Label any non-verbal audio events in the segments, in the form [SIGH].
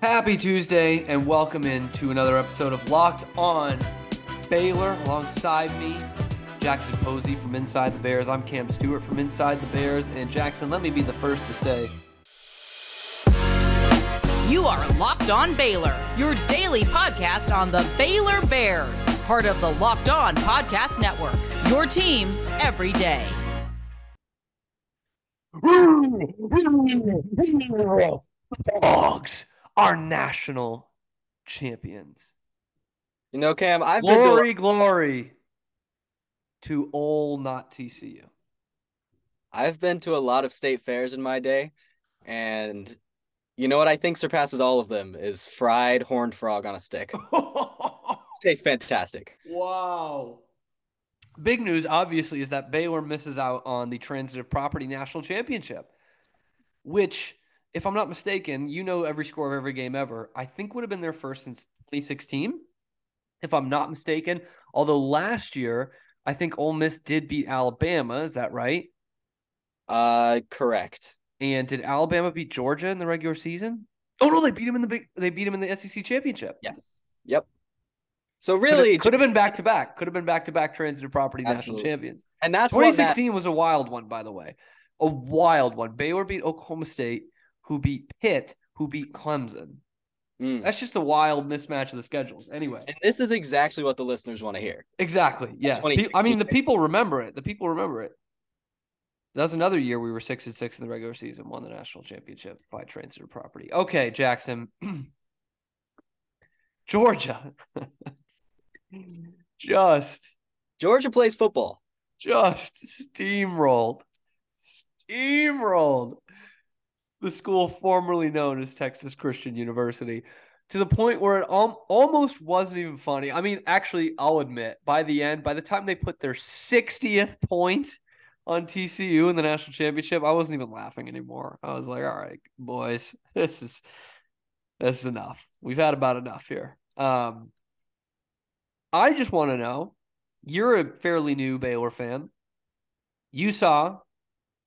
Happy Tuesday and welcome in to another episode of Locked On Baylor. Alongside me, Jackson Posey from Inside the Bears. I'm Cam Stewart from Inside the Bears. And Jackson, let me be the first to say You are Locked On Baylor, your daily podcast on the Baylor Bears, part of the Locked On Podcast Network. Your team every day. Dogs are national champions. You know, Cam, I've been Glory, to, glory to all not TCU. I've been to a lot of state fairs in my day, and you know what I think surpasses all of them is fried horned frog on a stick. [LAUGHS] Tastes fantastic. Wow. Big news, obviously, is that Baylor misses out on the Transitive Property National Championship, which, if I'm not mistaken, you know every score of every game ever. I think would have been their first since 2016, if I'm not mistaken. Although last year, I think Ole Miss did beat Alabama. Is that right? Uh, correct. And did Alabama beat Georgia in the regular season? Oh no, they beat him in the big. They beat him in the SEC championship. Yes. Yep. So really, could have been back to back. Could have been back to back transitive property Absolutely. national champions. and that's what 2016 was a wild one, by the way. A wild one. Baylor beat Oklahoma State, who beat Pitt, who beat Clemson. Mm. That's just a wild mismatch of the schedules. Anyway, And this is exactly what the listeners want to hear. exactly. Yes. I mean, the people remember it. The people remember it. That was another year we were six and six in the regular season, won the national championship by transitive property. Okay, Jackson. [CLEARS THROAT] Georgia. [LAUGHS] just Georgia plays football. just steamrolled, steamrolled the school formerly known as Texas Christian University to the point where it al- almost wasn't even funny. I mean, actually, I'll admit, by the end, by the time they put their 60th point on TCU in the national championship, I wasn't even laughing anymore. I was like, all right, boys, [LAUGHS] this is this is enough. We've had about enough here. Um, I just want to know you're a fairly new Baylor fan. You saw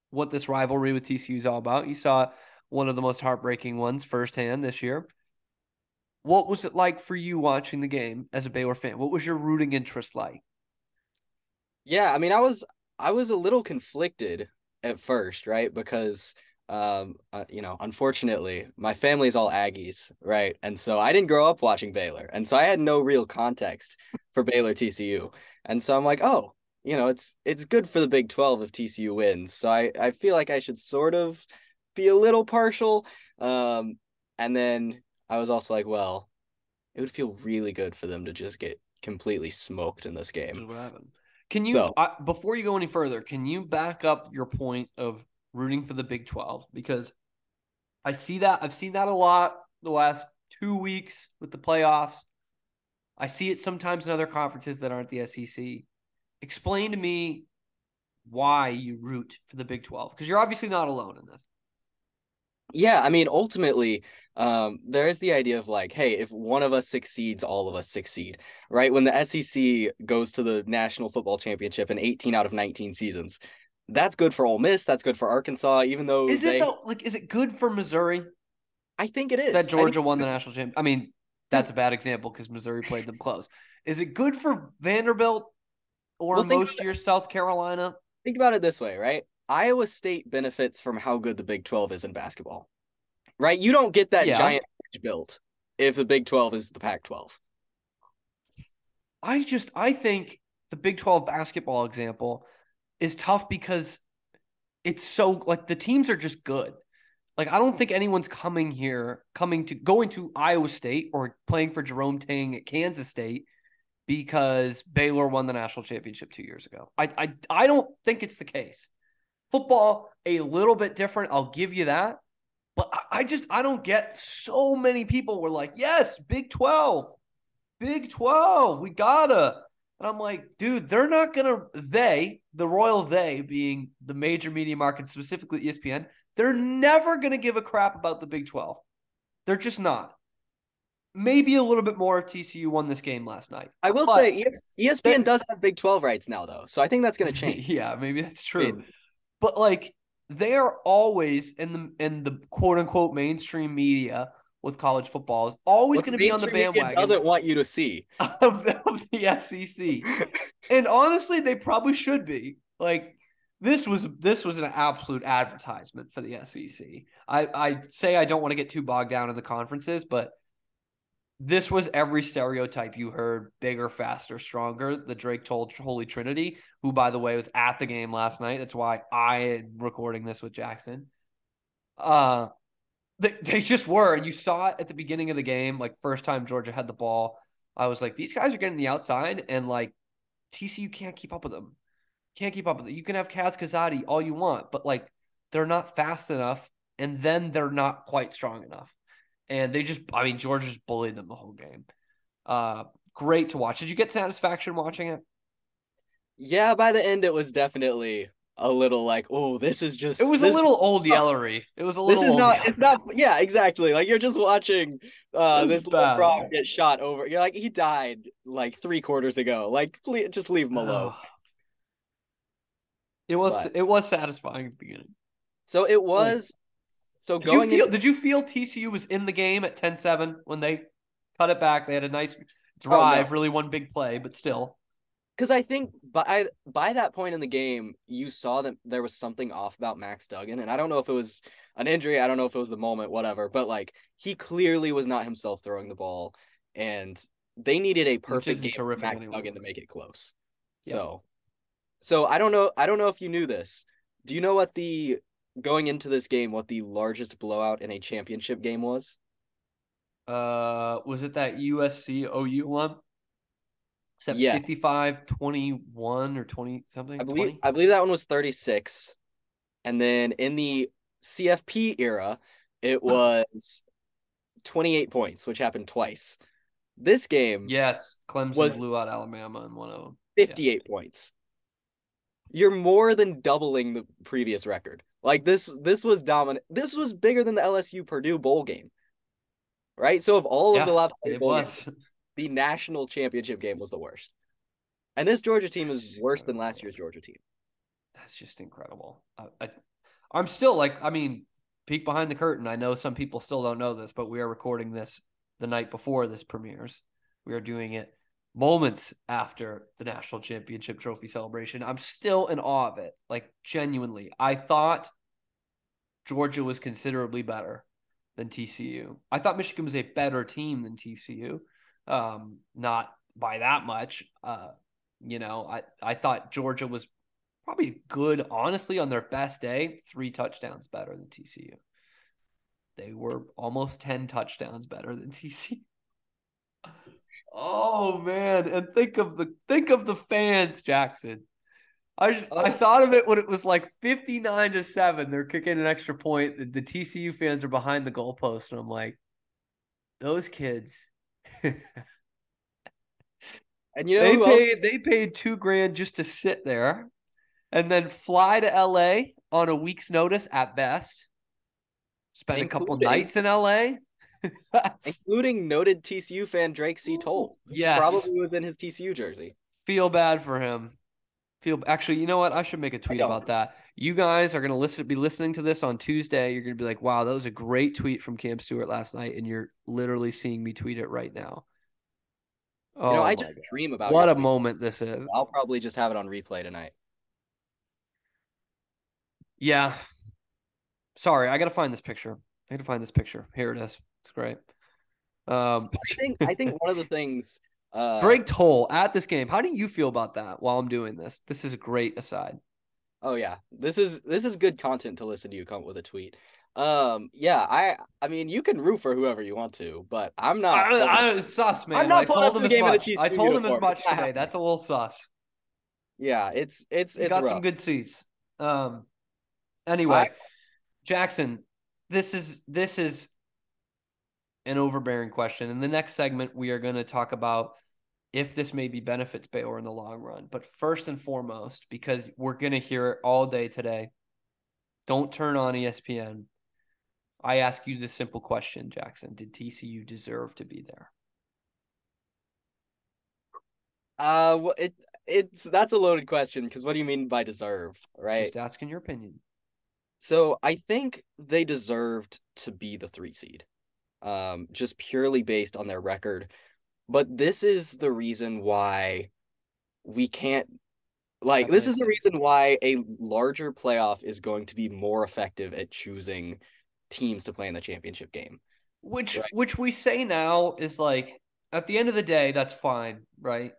what this rivalry with TCU is all about. You saw one of the most heartbreaking ones firsthand this year. What was it like for you watching the game as a Baylor fan? What was your rooting interest like? Yeah, I mean, I was I was a little conflicted at first, right? Because um, uh, you know, unfortunately, my family is all Aggies, right? And so I didn't grow up watching Baylor, and so I had no real context for Baylor TCU. And so I'm like, oh, you know, it's it's good for the Big 12 if TCU wins. So I I feel like I should sort of be a little partial. Um, and then I was also like, well, it would feel really good for them to just get completely smoked in this game. what happened. Can you, So- I, before you go any further, can you back up your point of rooting for the Big 12? Because I see that, I've seen that a lot the last two weeks with the playoffs. I see it sometimes in other conferences that aren't the SEC. Explain to me why you root for the Big 12 because you're obviously not alone in this. Yeah, I mean, ultimately, um, there is the idea of like, hey, if one of us succeeds, all of us succeed, right? When the SEC goes to the National Football Championship in 18 out of 19 seasons, that's good for Ole Miss. That's good for Arkansas, even though Is they, it though, like, is it good for Missouri I think it is. That think Georgia won the national champ? I mean, that's a bad example because Missouri played them close. Is it good for Vanderbilt or Well, think most years South Carolina? Think about it this way, right? Iowa State benefits from how good the Big 12 is in basketball, right? You don't get that Yeah. giant built if the Big 12 is the Pac 12. I just I think the Big 12 basketball example is tough because it's so like the teams are just good. Like I don't think anyone's coming here coming to going to Iowa State or playing for Jerome Tang at Kansas State because Baylor won the national championship 2 years ago. I I I don't think it's the case. Football a little bit different, I'll give you that. But I, I just I don't get so many people were like, "Yes, Big 12. Big 12. We gotta. And I'm like, dude, they're not gonna they, the royal they being the major media market, specifically ESPN, they're never gonna give a crap about the Big 12. They're just not. Maybe a little bit more if TCU won this game last night. I will But- say ESPN does have Big 12 rights now, though. So I think that's going [LAUGHS] to change. yeah, maybe that's true. But like they are always in the in the quote unquote mainstream media with college football is always going to be on the bandwagon Doesn't want you to see. [LAUGHS] of the, of the SEC. [LAUGHS] and honestly, they probably should be. Like this was this was an absolute advertisement for the SEC. I I say I don't want to get too bogged down in the conferences, but this was every stereotype you heard bigger, faster, stronger. The Drake told Holy Trinity, who, by the way, was at the game last night. That's why I am recording this with Jackson. Uh, they, they just were. And you saw it at the beginning of the game, like first time Georgia had the ball. I was like, these guys are getting the outside, and like TCU can't keep up with them. Can't keep up with it. You can have Kaz Kazadi all you want, but like they're not fast enough, and then they're not quite strong enough and they just I mean Georgia just bullied them the whole game. Uh great to watch. Did you get satisfaction watching it? Yeah, by the end it was definitely a little like, oh, this is just It was this, a little old [LAUGHS] yellery. It was a little. This is not. yellery. It's not. Yeah, exactly. Like you're just watching uh this little frog get shot over. You're like, he died like three quarters ago. Like, please, just leave him alone. It was But- it was satisfying at the beginning. So it was. So Did you feel into, did you feel TCU was in the game at 10-7 when they cut it back? They had a nice oh, drive, really one big play, but still. because I think by by that point in the game, you saw that there was something off about Max Duggan, and I don't know if it was an injury, I don't know if it was the moment, whatever. But like he clearly was not himself throwing the ball, and they needed a perfect game terrific Max anyway. Duggan to make it close. Yeah. So, so I don't know. I don't know if you knew this. Do you know what the going into this game what the largest blowout in a championship game was? Uh was it that USC OU one? That Yes. 55 21 or 20 something? I believe 20? I believe that one was 36. And then in the CFP era, it was 28 points, which happened twice. This game, Yes, Clemson blew out Alabama in one of them. 58 points. You're more than doubling the previous record. Like this this was dominant. This was bigger than the LSU Purdue bowl game. Right? So of all Yeah, of the lopsided It bowl was. games, the national championship game was the worst. And this Georgia team is That's worse than last year's Georgia team. That's just incredible. I, I, I'm still like, I mean, peek behind the curtain. I know some people still don't know this, but we are recording this the night before this premieres. We are doing it moments after the national championship trophy celebration. I'm still in awe of it. Like, genuinely. I thought Georgia was considerably better than TCU. I thought Michigan was a better team than TCU. Um, not by that much. Uh, you know, I, I thought Georgia was probably good, honestly, on their best day, three touchdowns better than TCU. They were almost 10 touchdowns better than TCU. [LAUGHS] Oh man, and think of the think of the fans, Jackson. I just, I Oh. thought of it when it was like 59 to 7. They're kicking an extra point. The, the TCU fans are behind the goalpost, and I'm like, those kids. [LAUGHS] And you know they else- paid they paid two grand just to sit there and then fly to LA on a week's notice at best. Spend a couple nights in LA. Including noted TCU fan Drake C. Toll. yes. Probably was in his TCU jersey. Feel bad for him. Feel actually, you know what? I should make a tweet about that. You guys are gonna listen be listening to this on Tuesday. You're gonna be like, wow, that was a great tweet from Cam Stewart last night, and you're literally seeing me tweet it right now. You know, Oh I just God. dream about it. what a tweet. moment this is. I'll probably just have it on replay tonight. Yeah. Sorry, I gotta find this picture. I gotta find this picture. Here it is. It's great. Um, [LAUGHS] I think I think one of the things uh Greg Toll at this game. How do you feel about that while I'm doing this? This is a great aside. Oh yeah. This is this is good content to listen to you come up with a tweet. Um yeah, I I mean you can root for whoever you want to, but I'm not I, I, it's sus, man. not I told to him as much. I told him as much today. That's a little sus. Yeah, it's it's it's got rough. some good seats. Um. Anyway, I- Jackson, this is this is an overbearing question. In the next segment, we are going to talk about if this maybe benefits Baylor in the long run. But first and foremost, because we're going to hear it all day today, don't turn on ESPN. I ask you this simple question, Jackson: Did TCU deserve to be there? Uh well, it it's that's a loaded question because what do you mean by deserve, right? Just asking your opinion. So I think they deserved to be the three seed. Um, just purely based on their record. But this is the reason why we can't like this is the reason why a larger playoff is going to be more effective at choosing teams to play in the championship game. Which right. which we say now is like at the end of the day, that's fine, right?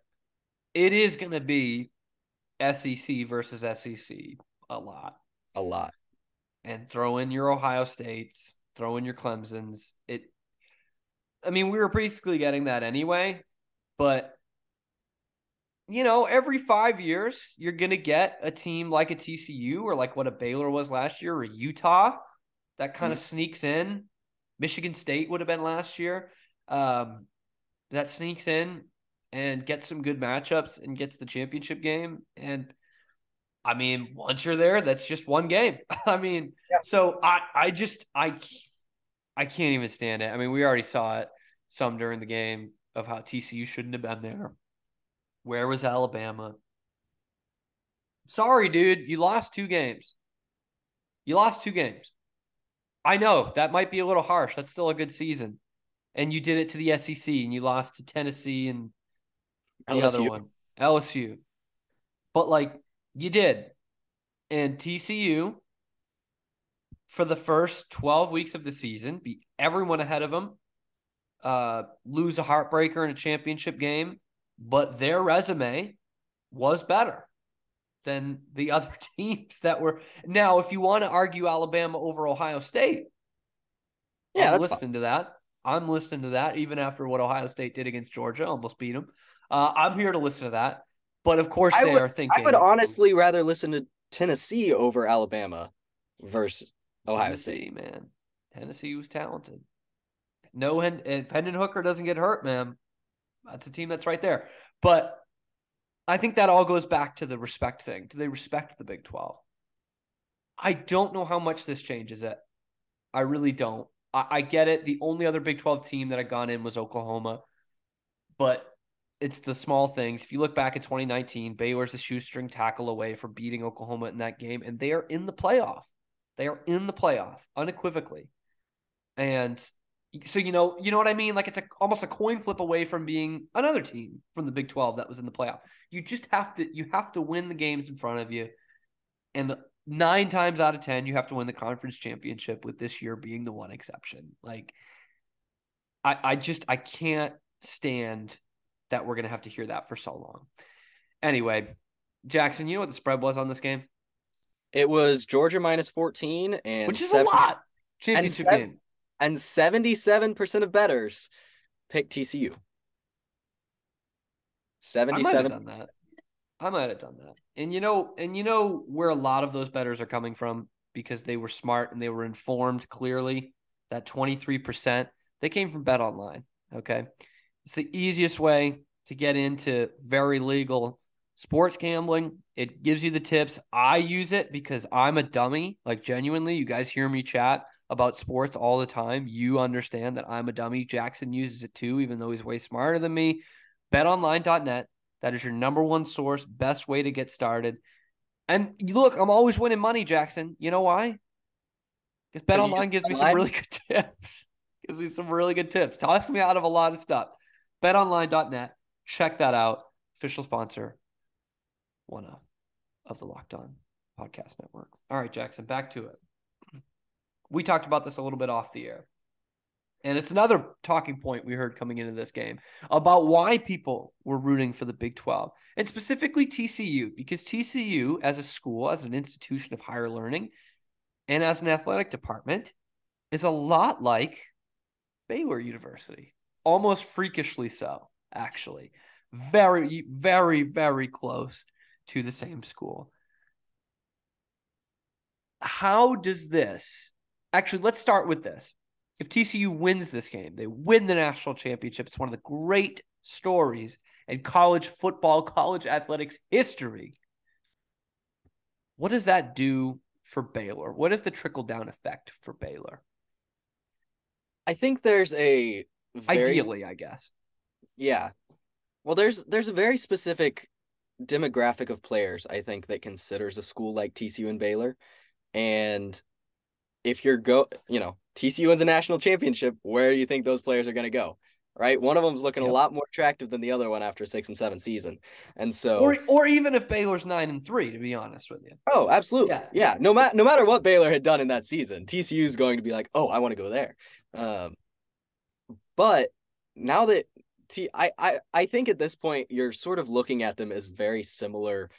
It is gonna be SEC versus SEC a lot. A lot. And throw in your Ohio States, throw in your Clemsons. It I mean, we were basically getting that anyway, but you know, every five years, you're going to get a team like a TCU or like what a Baylor was last year or Utah that kind of mm-hmm. sneaks in. Michigan State would have been last year. Um, that sneaks in and gets some good matchups and gets the championship game. And I mean, once you're there, that's just one game. [LAUGHS] I mean, yeah. so I, I just, I, I can't even stand it. I mean, we already saw it some during the game of how TCU shouldn't have been there. Where was Alabama? Sorry, dude. You lost two games. You lost two games. I know that might be a little harsh. That's still a good season. And you did it to the SEC and you lost to Tennessee and the LSU. other one, LSU. But like you did. And TCU for the first 12 weeks of the season, beat everyone ahead of them, uh, lose a heartbreaker in a championship game, but their resume was better than the [LAUGHS] other teams that were. Now, if you want to argue Alabama over Ohio State, yeah, I'm listening fine. to that. I'm listening to that, even after what Ohio State did against Georgia, almost beat them. Uh, I'm here to listen to that. But of course, they would, are thinking. I would honestly rather listen to Tennessee over Alabama versus Ohio Tennessee, State. Man, Tennessee was talented. No, if Hendon Hooker doesn't get hurt, man, that's a team that's right there. But I think that all goes back to the respect thing. Do they respect the Big 12? I don't know how much this changes it. I really don't. I, I get it. The only other Big 12 team that had gone in was Oklahoma, but it's the small things. If you look back at 2019, Baylor's a shoestring tackle away from beating Oklahoma in that game, and they are in the playoff. They are in the playoff unequivocally. And so you know, you know what I mean? Like it's a, almost a coin flip away from being another team from the Big 12 that was in the playoff. You just have to you have to win the games in front of you. And 9 times out of 10 you have to win the conference championship with this year being the one exception. Like I I just I can't stand that we're going to have to hear that for so long. Anyway, Jackson, you know what the spread was on this game? It was Georgia minus 14 and Which is seven, a lot. Championship and game and 77% of bettors pick TCU. 77 I might have done that. I might have done that. And you know, and you know where a lot of those bettors are coming from because they were smart and they were informed clearly. That 23%, they came from BetOnline. Okay. It's the easiest way to get into very legal sports gambling. It gives you the tips. I use it because I'm a dummy. Like genuinely, you guys hear me chat about sports all the time. You understand that I'm a dummy. Jackson uses it too, even though he's way smarter than me. BetOnline.net. That is your number one source, best way to get started. And look, I'm always winning money, Jackson. You know why? Because BetOnline gives me some really [LAUGHS] good tips. gives me some really good tips. Talks me out of a lot of stuff. BetOnline.net. Check that out. Official sponsor, one of, of the Locked On Podcast Network. All right, Jackson, back to it we talked about this a little bit off the air. And it's another talking point we heard coming into this game about why people were rooting for the Big 12 and specifically TCU, because TCU, as a school, as an institution of higher learning, and as an athletic department, is a lot like Baylor University, almost freakishly so, actually. Very, very, very close to the same school. How does this Actually, let's start with this. If TCU wins this game, they win the national championship. It's one of the great stories in college football, [LAUGHS] college athletics history. What does that do for Baylor? What is the trickle down effect for Baylor? I think there's a very, ideally, I guess. Yeah. Well, there's there's a very specific demographic of players I think that considers a school like TCU and Baylor. And if you're go you know TCU wins a national championship, where do you think those players are going to go? Right, one of them's looking yep. a lot more attractive than the other one after six and seven season, and so or or even if Baylor's nine and three, to be honest with you. Oh, absolutely, yeah. yeah. No matter no matter what Baylor had done in that season, TCU is going to be like, oh, I want to go there. Um, but now that T, I, I I think at this point you're sort of looking at them as very similar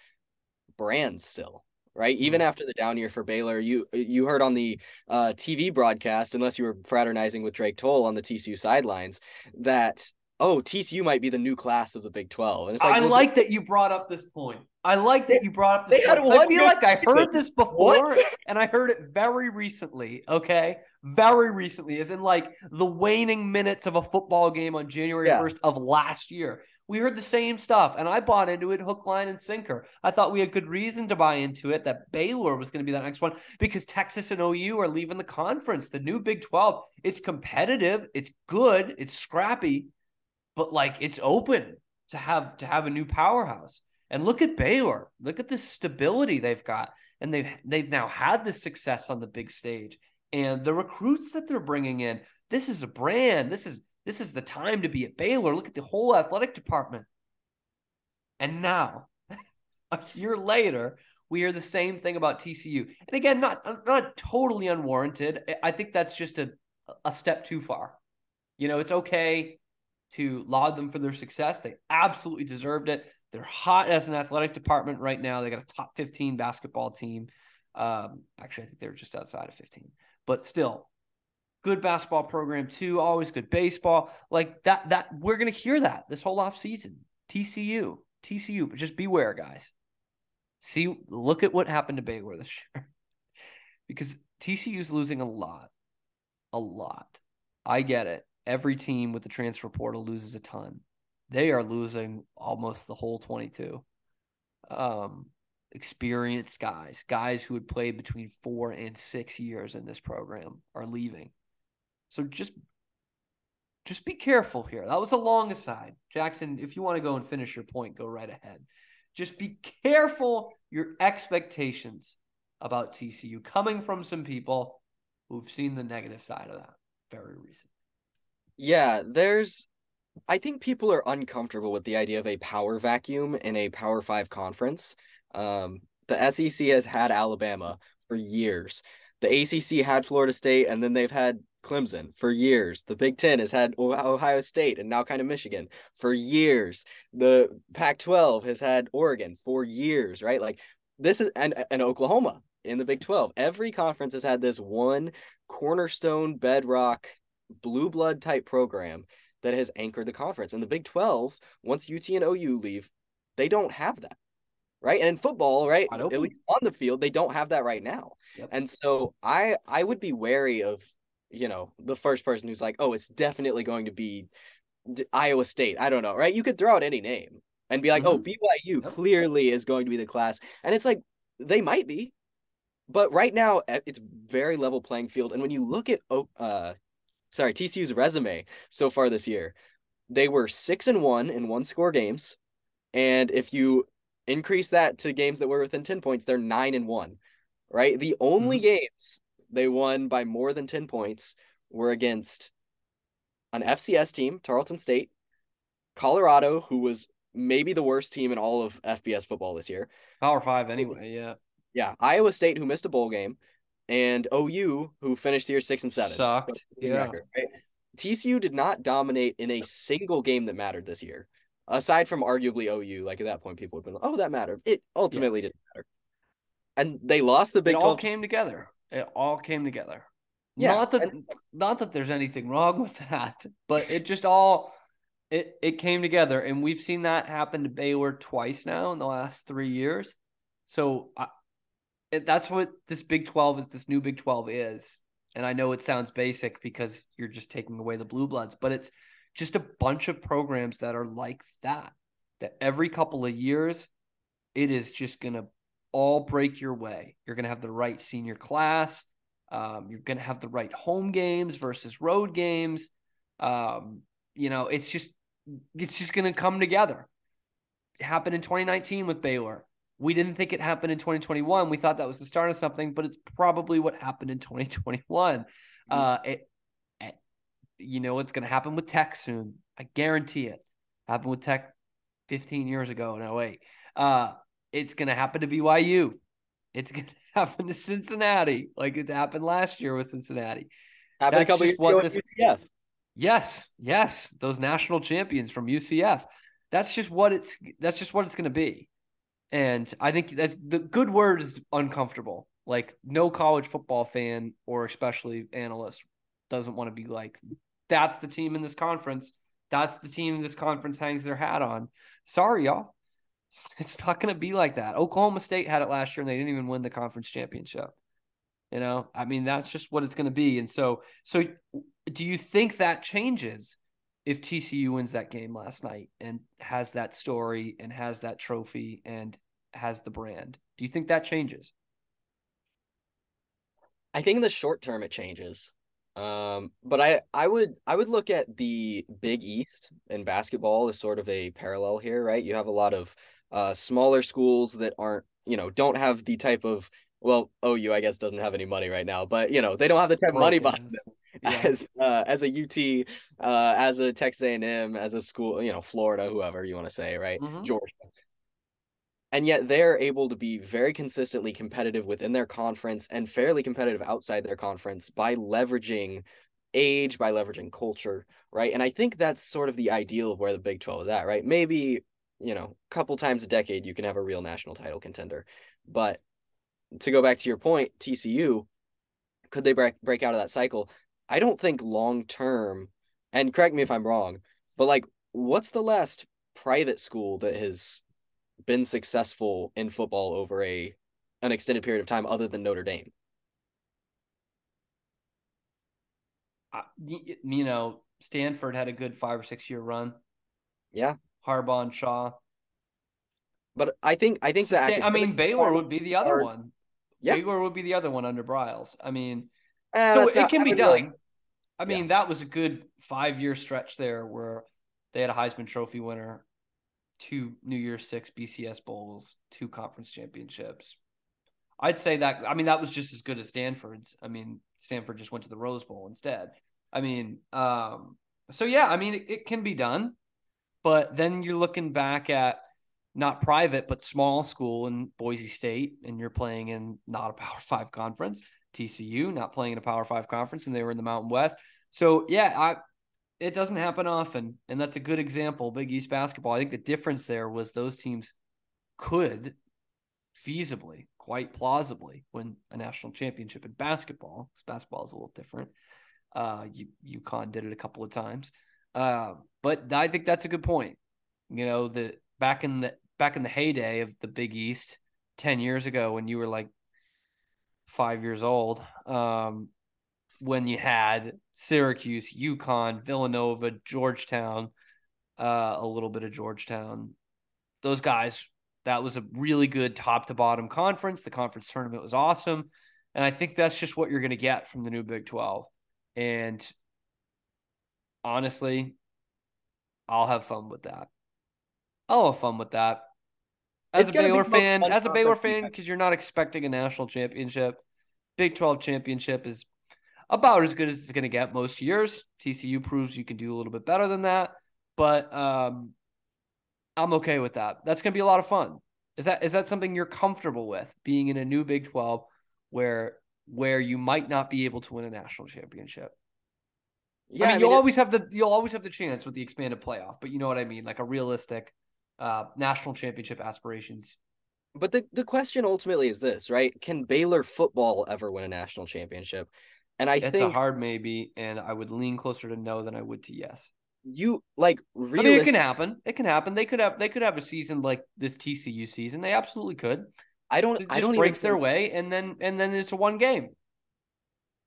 brands still right? Even mm-hmm. after the down year for Baylor, you you heard on the uh, TV broadcast, unless you were fraternizing with Drake Toll on the TCU sidelines, that oh TCU might be the new class of the Big Twelve. And it's like, I like that you brought up this point. I like that you brought up this. They point, had I feel like I heard this before, [LAUGHS] and I heard it very recently. Okay, very recently, as in like the waning minutes of a football game on January first of last year. We heard the same stuff, and I bought into it hook, line, and sinker. I thought we had good reason to buy into it that Baylor was going to be that next one because Texas and OU are leaving the conference. The new Big 12, it's competitive, it's good, it's scrappy, but like it's open to have to have a new powerhouse. And look at Baylor. Look at the stability they've got. And they've they've now had this success on the big stage. And the recruits that they're bringing in, this is a brand. This is this is the time to be at Baylor. Look at the whole athletic department. And now, [LAUGHS] a year later, we hear the same thing about TCU. And again, not not totally unwarranted. I think that's just a a step too far. You know, it's okay to laud them for their success. They absolutely deserved it. They're hot as an athletic department right now. They got a top 15 basketball team. Um, actually, I think they're just outside of 15, but still, good basketball program too. Always good baseball. Like that. That we're gonna hear that this whole off season. TCU, TCU, but just beware, guys. See, look at what happened to Baylor this year, [LAUGHS] because TCU's losing a lot, a lot. I get it. Every team with the transfer portal loses a ton. They are losing almost the whole 22. Um, experienced guys, guys who had played between four and six years in this program, are leaving. So just just be careful here. That was a long aside. Jackson, if you want to go and finish your point, go right ahead. Just be careful your expectations about TCU coming from some people who've seen the negative side of that very recently. Yeah, there's I think people are uncomfortable with the idea of a power vacuum in a Power 5 conference. Um, the SEC has had Alabama for years. The ACC had Florida State and then they've had Clemson for years. The Big Ten has had Ohio State and now kind of Michigan for years. The Pac 12 has had Oregon for years, right? Like this is, and, and Oklahoma in the Big 12. Every conference has had this one cornerstone bedrock blue blood type program that has anchored the conference. And the Big 12, once UT and OU leave, they don't have that. Right. And in football, right, at least on the field, they don't have that right now. Yep. And so I I would be wary of you know, the first person who's like, oh, it's definitely going to be Iowa State. I don't know, right? You could throw out any name and be like, oh, mm-hmm. oh, BYU yep. clearly is going to be the class. And it's like, they might be. But right now, it's very level playing field. And when you look at, uh, sorry, TCU's resume so far this year, they were six and one in one score games. And if you increase that to games that were within 10 points, they're nine and one, right? The only mm-hmm. games they won by more than 10 points were against an FCS team, Tarleton State, Colorado, who was maybe the worst team in all of FBS football this year. Power five, anyway. Yeah. Yeah. Iowa State, who missed a bowl game, and OU, who finished the year six and seven. Sucked. Yeah. Record, right? TCU did not dominate in a single game that mattered this year, aside from arguably OU. Like at that point, people would have been, oh, that mattered. It ultimately yeah. didn't matter. And they lost the Big it 12. all came together. It all came together. Yeah, not that and- not that there's anything wrong with that, [LAUGHS] but it just all it it came together, and we've seen that happen to Baylor twice now in the last three years. So I, that's what this Big Twelve is. This new Big Twelve is, and I know it sounds basic because you're just taking away the blue bloods, but it's just a bunch of programs that are like that. That every couple of years, it is just gonna all break your way. You're going to have the right senior class. Um, you're going to have the right home games versus road games. Um, you know, it's just it's just going to come together. It happened in 2019 with Baylor. We didn't think it happened in 2021. We thought that was the start of something, but it's probably what happened in 2021. Uh, it, it, you know what's going to happen with Tech soon. I guarantee it. Happened with Tech 15 years ago in 08. Uh, it's going to happen to BYU. It's [LAUGHS] going to happen to Cincinnati, like it happened last year with Cincinnati. Happened That's just what this- UCF. Yes, yes, those national champions from UCF. That's just what it's. That's just what it's going to be. And I think that's the good word is uncomfortable. Like no college football fan or especially analyst doesn't want to be like, that's the team in this conference. That's the team this conference hangs their hat on. Sorry, y'all. [LAUGHS] It's not going to be like that. Oklahoma State had it last year and they didn't even win the conference championship. You know, I mean, that's just what it's going to be. And so, so do you think that changes if TCU wins that game last night and has that story and has that trophy and has the brand? Do you think that changes? I think in the short term it changes. Um, but I I would I would look at the Big East in basketball as sort of a parallel here, right? You have a lot of uh smaller schools that aren't, you know, don't have the type of well, OU I guess doesn't have any money right now, but you know, they don't have the type of money behind them Yeah. as uh, as a UT, uh, as a Texas A&M, as a school, you know, Florida, whoever you want to say, right? Mhm. Georgia. And yet they're able to be very consistently competitive within their conference and fairly competitive outside their conference by leveraging age, by leveraging culture, right? And I think that's sort of the ideal of where the Big 12 is at, right? Maybe, you know, a couple times a decade you can have a real national title contender. But to go back to your point, TCU, could they break break out of that cycle? I don't think long term, and correct me if I'm wrong, but like, what's the last private school that has been successful in football over a an extended period of time other than Notre Dame? I- you know, Stanford had a good five or six year run. Yeah, Harbaugh and Shaw. but I think I think that I mean, Baylor would be the other one. Yeah. Baylor would be the other one under Briles. I mean, Eh, so it not- can be wouldn't really- done. I Yeah. mean, that was a good five year stretch there where they had a Heisman Trophy winner, two New Year's Six BCS Bowls, two conference championships. I'd say that, I mean, that was just as good as Stanford's. I mean, Stanford just went to the Rose Bowl instead. I mean, um, so yeah, I mean, it, it can be done, but then you're looking back at not private, but small school in Boise State, and you're playing in not a Power Five conference. TCU not playing in a Power Five conference, and they were in the Mountain West. So yeah, I it doesn't happen often, and that's a good example. Big East basketball. I think the difference there was those teams could feasibly, quite plausibly, win a national championship in basketball. Because basketball is a little different. Uh, U- UConn did it a couple of times, uh, but I think that's a good point. You know, the back in the back in the heyday of the Big East ten years ago, when you were like five years old, um, when you had Syracuse, UConn, Villanova, Georgetown, uh, a little bit of Georgetown. Those guys, that was a really good top to bottom conference. The conference tournament was awesome. And I think that's just what you're going to get from the new Big 12. And honestly, I'll have fun with that. I'll have fun with that. As It's a Baylor fan, as a Baylor fan, because you're not expecting a national championship. Big 12 championship is about as good as it's going to get most years. TCU proves you can do a little bit better than that, but um, I'm okay with that. That's going to be a lot of fun. Is that is that something you're comfortable with being in a new Big 12 where where you might not be able to win a national championship? Yeah, I mean, you'll it- always have the you'll always have the chance with the expanded playoff, but you know what I mean, like a realistic uh, national championship aspirations. But the, the question ultimately is this, right? Can Baylor football ever win a national championship? And I It's think it's a hard maybe, and I would lean closer to no than I would to yes. you like I mean, it can happen. It can happen. They could have they could have a season like this TCU season. They absolutely could. I don't It I don't breaks their think- way, and then and then it's a one game.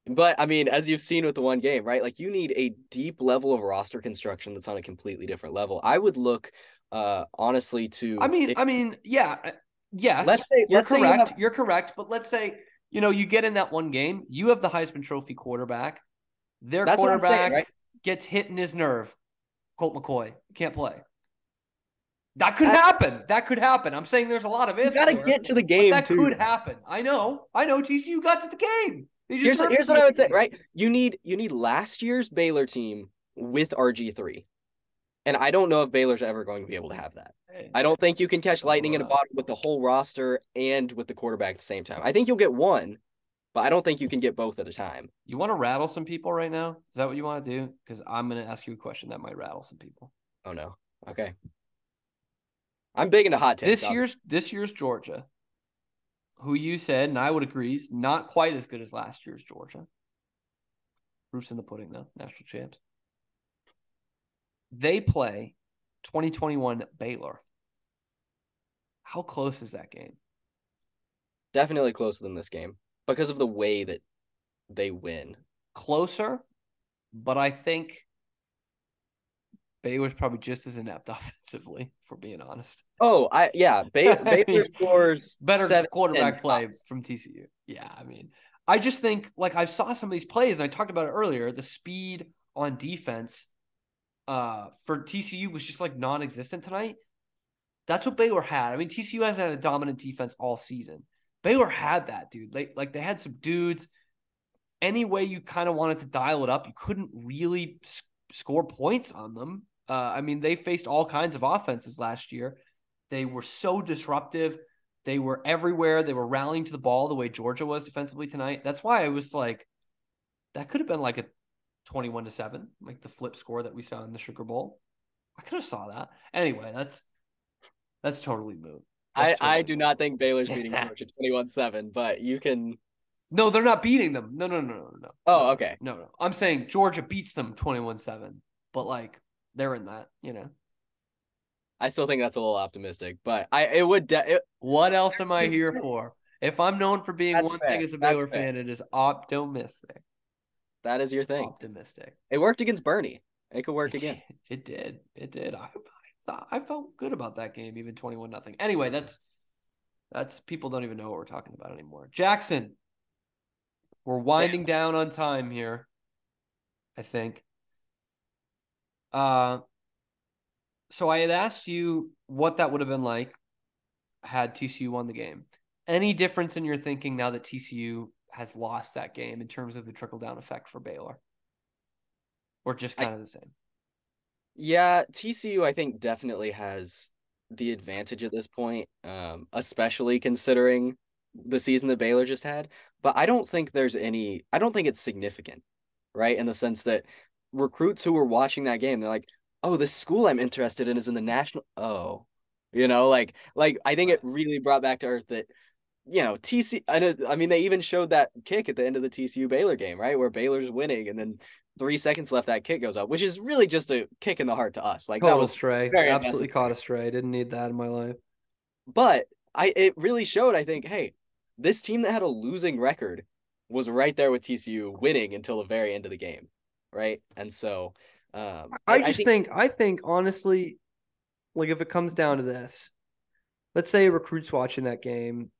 But I mean, as you've seen with the one game, right? Like you need a deep level of roster construction that's on a completely different level. I would look uh honestly to I mean, if- I mean, yeah, uh, yes, Let's say- you're let's say you correct. have- You're correct. But let's say you know you get in that one game, you have the Heisman Trophy quarterback. Their That's quarterback saying, right? gets hit in his nerve. Colt McCoy can't play. That could I- happen. That could happen. I'm saying there's a lot of if you gotta get to the game that too. could happen. I know. I know. TCU got to the game. Here's here's what I would say, right? You need you need last year's Baylor team with RG3. And I don't know if Baylor's ever going to be able to have that. I don't think you can catch lightning in a bottle with the whole roster and with the quarterback at the same time. I think you'll get one, but I don't think you can get both at a time. You want to rattle some people right now? Is that what you want to do? Because I'm going to ask you a question that might rattle some people. Oh no. Okay. I'm big into hot takes. This year's this year's Georgia, who you said, and I would agree, is not quite as good as last year's Georgia. Proofs in the pudding, though. National champs. They play 2021 Baylor. How close is that game? definitely closer than this game because of the way that they win. Closer, but I think Baylor's probably just as inept [LAUGHS] offensively, for being honest. Oh, I yeah, ba- I Baylor scores better seven, quarterback 10 play tops. from TCU. Yeah, I mean, I just think like I saw some of these plays and I talked about it earlier. The speed on defense uh for TCU was just like non-existent tonight. That's what Baylor had. I mean, TCU hasn't had a dominant defense all season. Baylor had that, dude. They like they had some dudes. Any way you kind of wanted to dial it up, you couldn't really score points on them. Uh, I mean, they faced all kinds of offenses last year. They were so disruptive. They were everywhere. They were rallying to the ball the way Georgia was defensively tonight. That's why I was like, that could have been like a 21 to 7, like the flip score that we saw in the Sugar Bowl. I could have saw that. Anyway, that's that's totally moot. I, That's I totally do moot. not think Baylor's beating [LAUGHS] Georgia 21-7, but you can No, they're not beating them. No, no, no, no, no. Oh, okay. No, no. I'm saying Georgia beats them 21-7, but like they're in that, you know. I still think that's a little optimistic, but I it would de- it, What else am I here for? If I'm known for being That's one fair. thing as a Baylor fan, it is optimistic. that is your thing. Optimistic. It worked against Bernie. It could work It again. did. It did. It did. I, I thought I felt good about that game, even twenty-one nothing. Anyway, that's that's people don't even know what we're talking about anymore. Jackson, we're winding down on time here. I think. Uh, so I had asked you what that would have been like had TCU won the game. Any difference in your thinking now that TCU has lost that game in terms of the trickle down effect for Baylor? Or just I- kind of the same? Yeah, TCU I think definitely has the advantage at this point, um, especially considering the season that Baylor just had. But I don't think there's any I don't think it's significant, right? In the sense that recruits who were watching that game, they're like, oh, the school I'm interested in is in the national oh. You know, like like I think it really brought back to earth that you know, TC I mean they even showed that kick at the end of the TCU Baylor game, right? Where Baylor's winning and then three seconds left that kick goes up, which is really just a kick in the heart to us. Like that was stray. very Absolutely caught a stray. Didn't need that in my life. but I it really showed, I think, hey, this team that had a losing record was right there with TCU winning until the very end of the game. Right. And so um I just think, I think honestly, like if it comes down to this, let's say a recruit's watching that game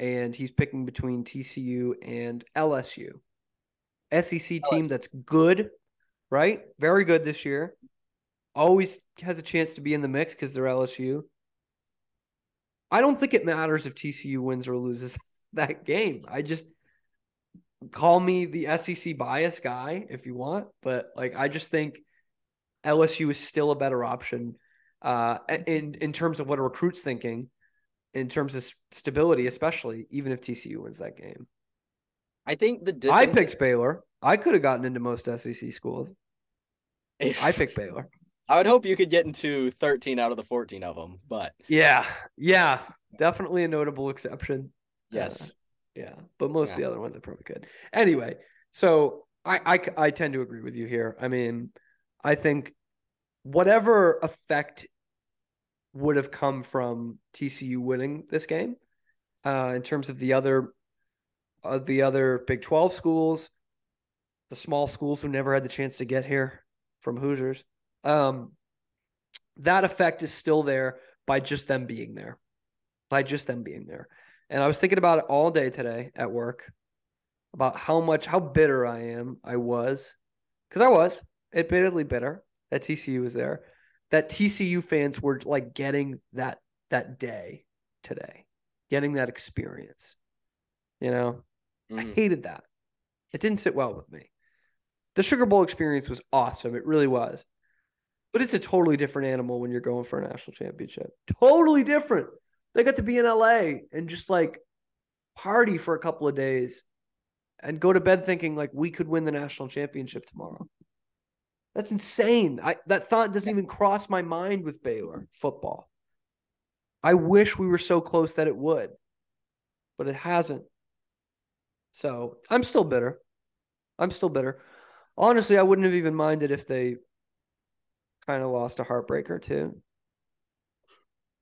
and he's picking between TCU and LSU. SEC team that's good, right? Very good this year. Always has a chance to be in the mix because they're LSU. I don't think it matters if TCU wins or loses [LAUGHS] that game. I just call me the SEC bias guy if you want, but like I just think LSU is still a better option uh in in terms of what a recruit's thinking in terms of stability especially even if TCU wins that game. I think the I picked Baylor. I could have gotten into most SEC schools. [LAUGHS] I picked Baylor. I would hope you could get into 13 out of the 14 of them, but Yeah. Yeah. Definitely a notable exception. yes. Yeah, but most of the other ones I probably could. Anyway, so I, I I tend to agree with you here. I mean, I think whatever effect would have come from TCU winning this game, uh, in terms of the other, uh, the other Big Twelve schools, the small schools who never had the chance to get here from Hoosiers, um, that effect is still there by just them being there, by just them being there. And I was thinking about it all day today at work about how much, how bitter I am. I was, because I was admittedly bitter that TCU was there, that TCU fans were like getting that, that day today, getting that experience, you know? I Mhm. hated that. It didn't sit well with me. The Sugar Bowl experience was awesome. It really was. But it's a totally different animal when you're going for a national championship. Totally different. They got to be in LA and just like party for a couple of days and go to bed thinking like we could win the national championship tomorrow. That's insane. I that thought doesn't even cross my mind with Baylor football. I wish we were so close that it would, but it hasn't. So I'm still bitter. I'm still bitter. Honestly, I wouldn't have even minded if they kind of lost a heartbreaker too.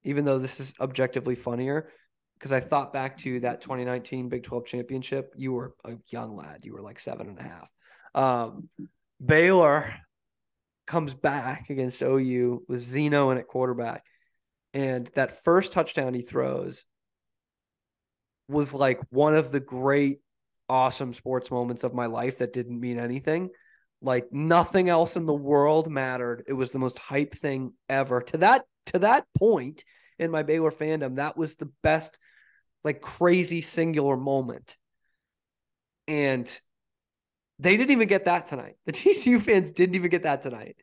Even though this is objectively funnier, because I thought back to that 2019 Big 12 championship. You were a young lad. You were like seven and a half. Um, Baylor comes back against OU with Zeno in at quarterback. And that first touchdown he throws was like one of the great, awesome sports moments of my life that didn't mean anything. Like nothing else in the world mattered. It was the most hype thing ever. To that to that point in my Baylor fandom, that was the best, like crazy singular moment. And they didn't even get that tonight. The [LAUGHS] TCU fans didn't even get that tonight.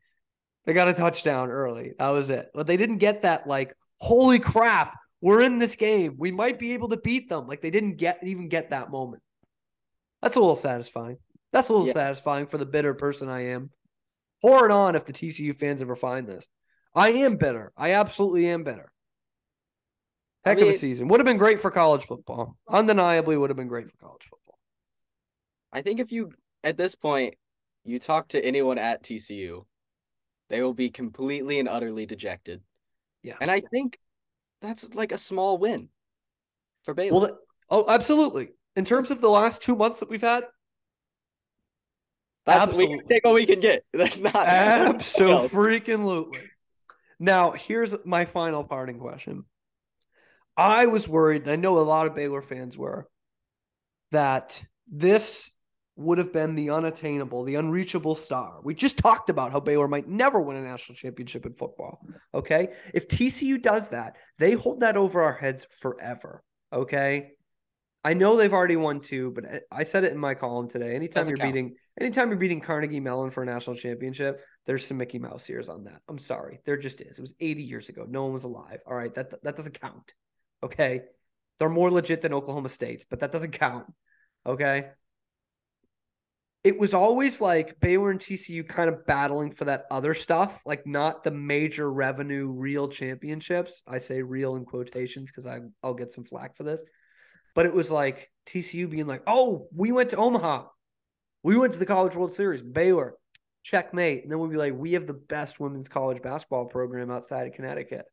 They got a touchdown early. That was it. But they didn't get that like, holy crap, we're in this game. We might be able to beat them. Like they didn't get even get that moment. That's a little satisfying. That's a little Yeah. satisfying for the bitter person I am. Pour it on if the TCU fans ever find this. I am bitter. I absolutely am bitter. I Heck of a season. Would have been great for college football. Undeniably would have been great for college football. I think if you at this point you talk to anyone at TCU, they will be completely and utterly dejected. Yeah. And I think that's like a small win for Baylor. Well, oh, absolutely. In terms of the last two months that we've had, that's we can take what we can get. [LAUGHS] There's not absolutely [LAUGHS] else. freaking Now, here's my final parting question. I was worried, and I know a lot of Baylor fans were, that this would have been the unattainable, the unreachable star. We just talked about how Baylor might never win a national championship in football. Okay. If TCU does that, they hold that over our heads forever. Okay. I know they've already won two, but I- said it in my column today. Anytime Doesn't you're count. beating anytime you're beating Carnegie Mellon for a national championship, there's some Mickey Mouse ears on that. I'm sorry. There just is. It was 80 years ago. No one was alive. All right. That that doesn't count. Okay. They're more legit than Oklahoma State's, but that doesn't count. Okay. It was always like Baylor and TCU kind of battling for that other stuff, like not the major revenue real championships. I say real in quotations because I I'll get some flack for this. But it was like TCU being like, oh, we went to Omaha. We went to the College World Series, Baylor, checkmate. And then we'd be like, we have the best women's college basketball program outside of Connecticut.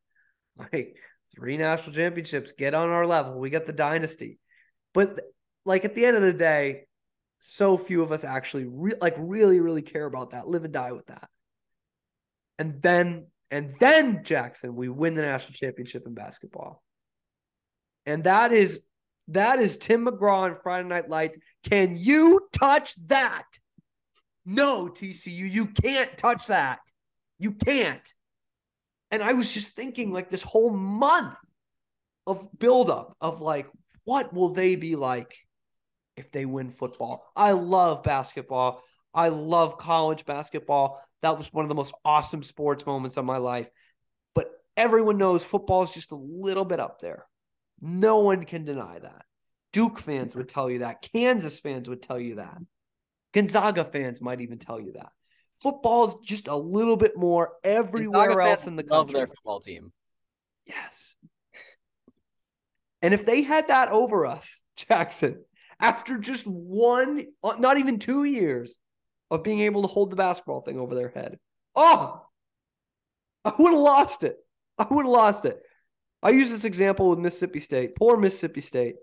Like three national championships, get on our level. We got the dynasty. But like at the end of the day, so few of us actually re- like really, really care about that, live and die with that. And then, and then Jackson, we win the national championship in basketball. And that is that is Tim McGraw on Friday Night Lights. Can you touch that? No, TCU, you can't touch that. You can't. And I was just thinking, like, this whole month of buildup of like, what will they be like if they win football? I love basketball. I love college basketball. That was one of the most awesome sports moments of my life. But everyone knows football is just a little bit up there. No one can deny that. Duke fans would tell you that. Kansas fans would tell you that. Gonzaga fans might even tell you that. Football is just a little bit more everywhere Gonzaga else in the country. love their football team. Yes. And if they had that over us, [LAUGHS] Jackson, after just one, uh, not even two years of being able to hold the basketball thing over their head, oh, I would have lost it. I would have lost it. I use this example with Mississippi State. Poor Mississippi State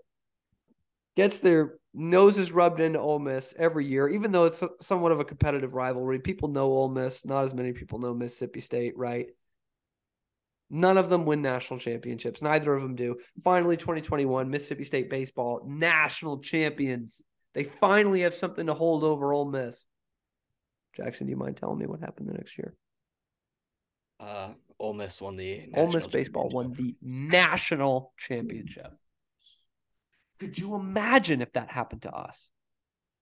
gets their noses rubbed into Ole Miss every year, even though it's somewhat of a competitive rivalry. People know Ole Miss. Not as many people know Mississippi State, right? None of them win national championships. Neither of them do. Finally, 2021, Mississippi State baseball, national champions. They finally have something to hold over Ole Miss. Jackson, do you mind telling me what happened the next year? Uh, Ole Miss won the Ole Miss baseball won the national championship. Could you imagine if that happened to us?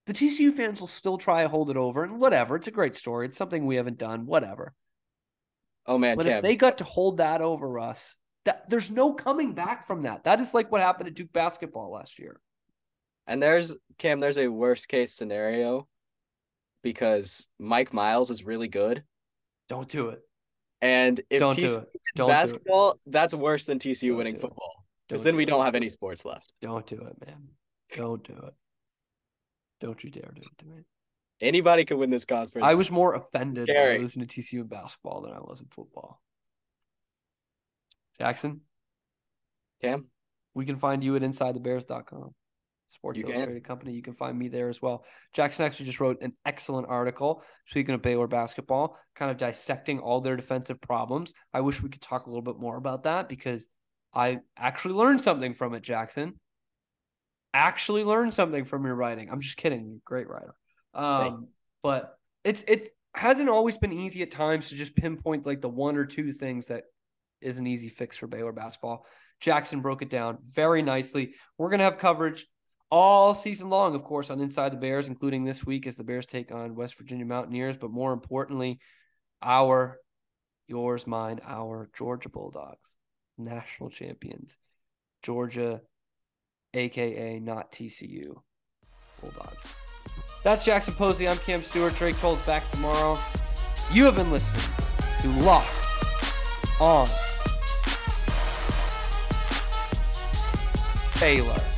The TCU fans will still try to hold it over and whatever. It's a great story. It's something we haven't done, whatever. Oh man, But Cam, if they got to hold that over us, that there's no coming back from that. That is like what happened to Duke basketball last year. and there's Cam, there's a worst case scenario because Mike Miles is really good. Don't do it. And if Don't TCU do Don't do basketball, that's worse than TCU Don't winning football. Because then we it. don't have any sports left. Don't do it, man. Don't do it. Don't you dare do it to me. Anybody could win this conference. I was more offended I Scary. to TCU in basketball than I was in football. Jackson, Cam. we can find you at InsideTheBears.com. Sports You can. Illustrated company. You can find me there as well. Jackson actually just wrote an excellent article. Speaking of Baylor basketball, kind of dissecting all their defensive problems. I wish we could talk a little bit more about that because I actually learned something from it, Jackson. Actually learned something from your writing. I'm just kidding. You're a great writer. Um, but it's it hasn't always been easy at times to just pinpoint like the one or two things that is an easy fix for Baylor basketball. Jackson broke it down very nicely. We're gonna have coverage all season long, of course, on Inside the Bears, including this week as the Bears take on West Virginia Mountaineers. But more importantly, our, yours, mine, our Georgia Bulldogs, national champions, Georgia, aka not TCU Bulldogs. That's Jackson Posey. I'm Cam Stewart. Drake Toll's back tomorrow. You have been listening to Locked On Baylor.